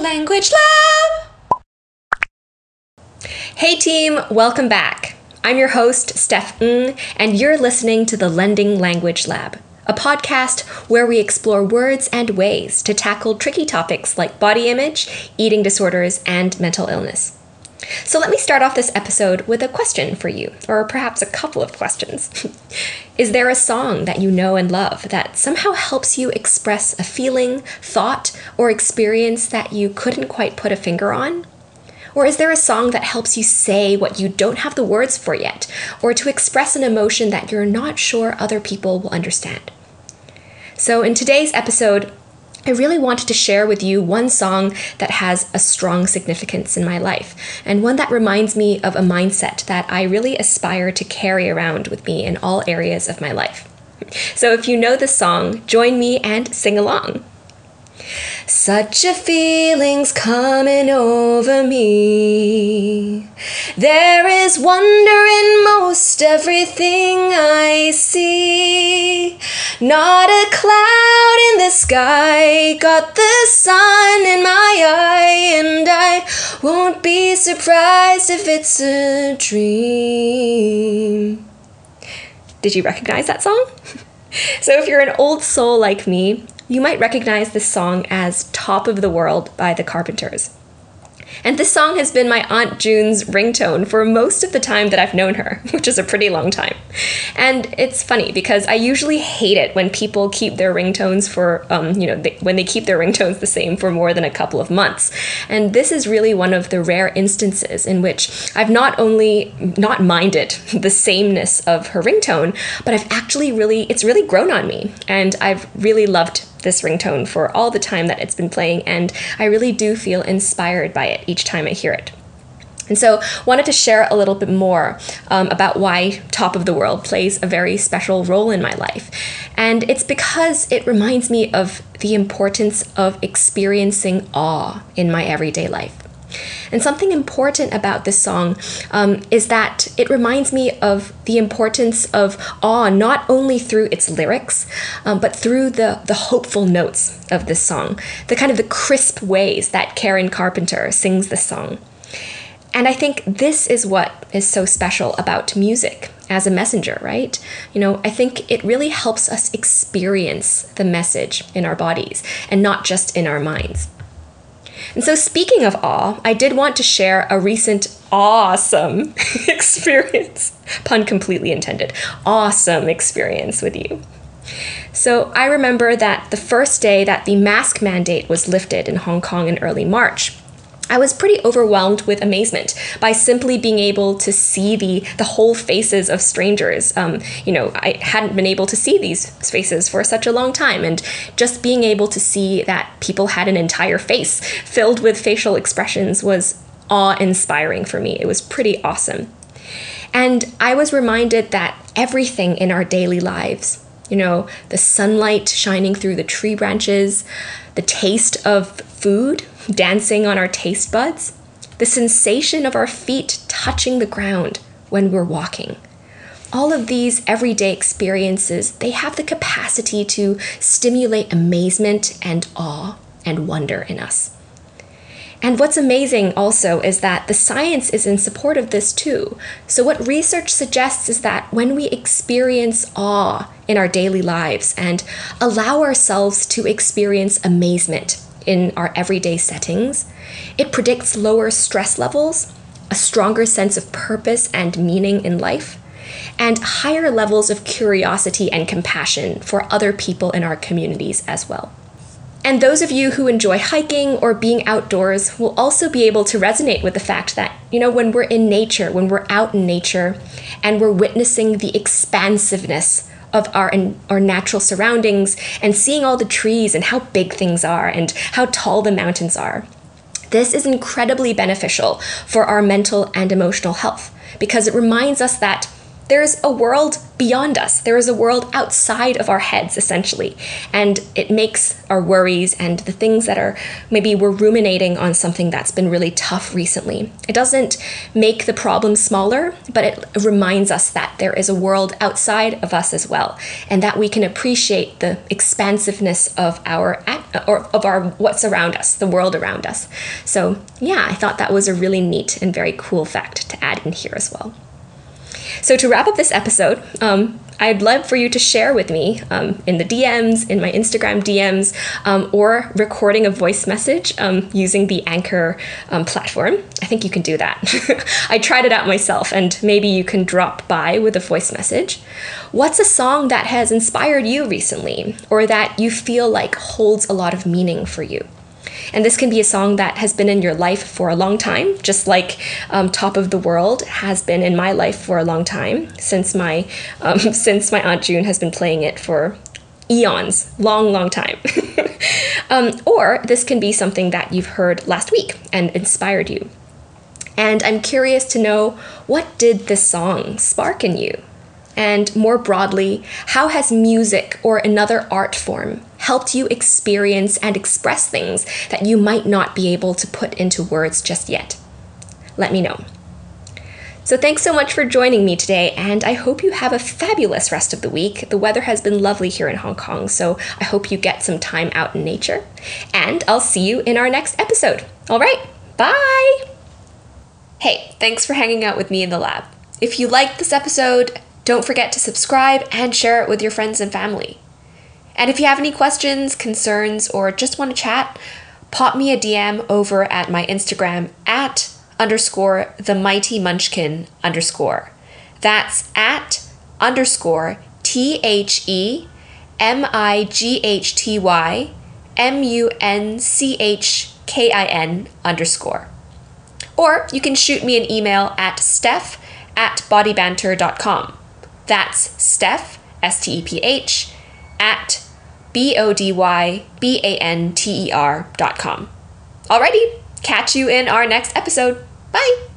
Language Lab! Hey team, welcome back. I'm your host, Steph Ng, and you're listening to the Lending Language Lab, a podcast where we explore words and ways to tackle tricky topics like body image, eating disorders, and mental illness. So let me start off this episode with a question for you, or perhaps a couple of questions. Is there a song that you know and love that somehow helps you express a feeling, thought, or experience that you couldn't quite put a finger on? Or is there a song that helps you say what you don't have the words for yet, or to express an emotion that you're not sure other people will understand? So, in today's episode, I really wanted to share with you one song that has a strong significance in my life, and one that reminds me of a mindset that I really aspire to carry around with me in all areas of my life. So if you know the song, join me and sing along. Such a feeling's coming over me. There is wonder in most everything I see. Not a cloud in the sky, got the sun in my eye, and I won't be surprised if it's a dream. Did you recognize that song? So, if you're an old soul like me, you might recognize this song as Top of the World by the Carpenters. And this song has been my Aunt June's ringtone for most of the time that I've known her, which is a pretty long time. And it's funny because I usually hate it when people keep their ringtones for, um, you know, they, when they keep their ringtones the same for more than a couple of months. And this is really one of the rare instances in which I've not only not minded the sameness of her ringtone, but I've actually really, it's really grown on me. And I've really loved this ringtone for all the time that it's been playing, and I really do feel inspired by it each time I hear it. And so, wanted to share a little bit more um, about why Top of the World plays a very special role in my life. And it's because it reminds me of the importance of experiencing awe in my everyday life. And something important about this song um, is that it reminds me of the importance of awe, not only through its lyrics, um, but through the, the hopeful notes of this song, the kind of the crisp ways that Karen Carpenter sings this song. And I think this is what is so special about music as a messenger, right? You know, I think it really helps us experience the message in our bodies and not just in our minds. And so, speaking of awe, I did want to share a recent awesome experience, pun completely intended, awesome experience with you. So, I remember that the first day that the mask mandate was lifted in Hong Kong in early March, I was pretty overwhelmed with amazement by simply being able to see the the whole faces of strangers. Um, you know, I hadn't been able to see these faces for such a long time, and just being able to see that people had an entire face filled with facial expressions was awe-inspiring for me. It was pretty awesome. And I was reminded that everything in our daily lives, you know, the sunlight shining through the tree branches, the taste of food dancing on our taste buds, the sensation of our feet touching the ground when we're walking. All of these everyday experiences, they have the capacity to stimulate amazement and awe and wonder in us. And what's amazing also is that the science is in support of this too. So, what research suggests is that when we experience awe in our daily lives and allow ourselves to experience amazement in our everyday settings, it predicts lower stress levels, a stronger sense of purpose and meaning in life, and higher levels of curiosity and compassion for other people in our communities as well. And those of you who enjoy hiking or being outdoors will also be able to resonate with the fact that, you know, when we're in nature, when we're out in nature, and we're witnessing the expansiveness of our, our natural surroundings and seeing all the trees and how big things are and how tall the mountains are. This is incredibly beneficial for our mental and emotional health because it reminds us that there's a world beyond us. There is a world outside of our heads, essentially. And it makes our worries and the things that are maybe we're ruminating on something that's been really tough recently. It doesn't make the problem smaller, but it reminds us that there is a world outside of us as well, and that we can appreciate the expansiveness of our or of our what's around us, the world around us. So, yeah, I thought that was a really neat and very cool fact to add in here as well. So, to wrap up this episode, um, I'd love for you to share with me um, in the DMs, in my Instagram DMs, um, or recording a voice message um, using the Anchor um, platform. I think you can do that. I tried it out myself, and maybe you can drop by with a voice message. What's a song that has inspired you recently, or that you feel like holds a lot of meaning for you? And this can be a song that has been in your life for a long time, just like um, "Top of the World" has been in my life for a long time since my um, since my aunt June has been playing it for eons, long, long time. um, or this can be something that you've heard last week and inspired you. And I'm curious to know what did this song spark in you? And more broadly, how has music or another art form helped you experience and express things that you might not be able to put into words just yet? Let me know. So, thanks so much for joining me today, and I hope you have a fabulous rest of the week. The weather has been lovely here in Hong Kong, so I hope you get some time out in nature. And I'll see you in our next episode. All right, bye! Hey, thanks for hanging out with me in the lab. If you liked this episode, don't forget to subscribe and share it with your friends and family. And if you have any questions, concerns, or just want to chat, pop me a DM over at my Instagram at underscore the mighty munchkin underscore. That's at underscore T H E M I G H T Y M U N C H K I N underscore. Or you can shoot me an email at steph at bodybanter.com. That's Steph, S T E P H, at B O D Y B A N T E R dot com. Alrighty, catch you in our next episode. Bye!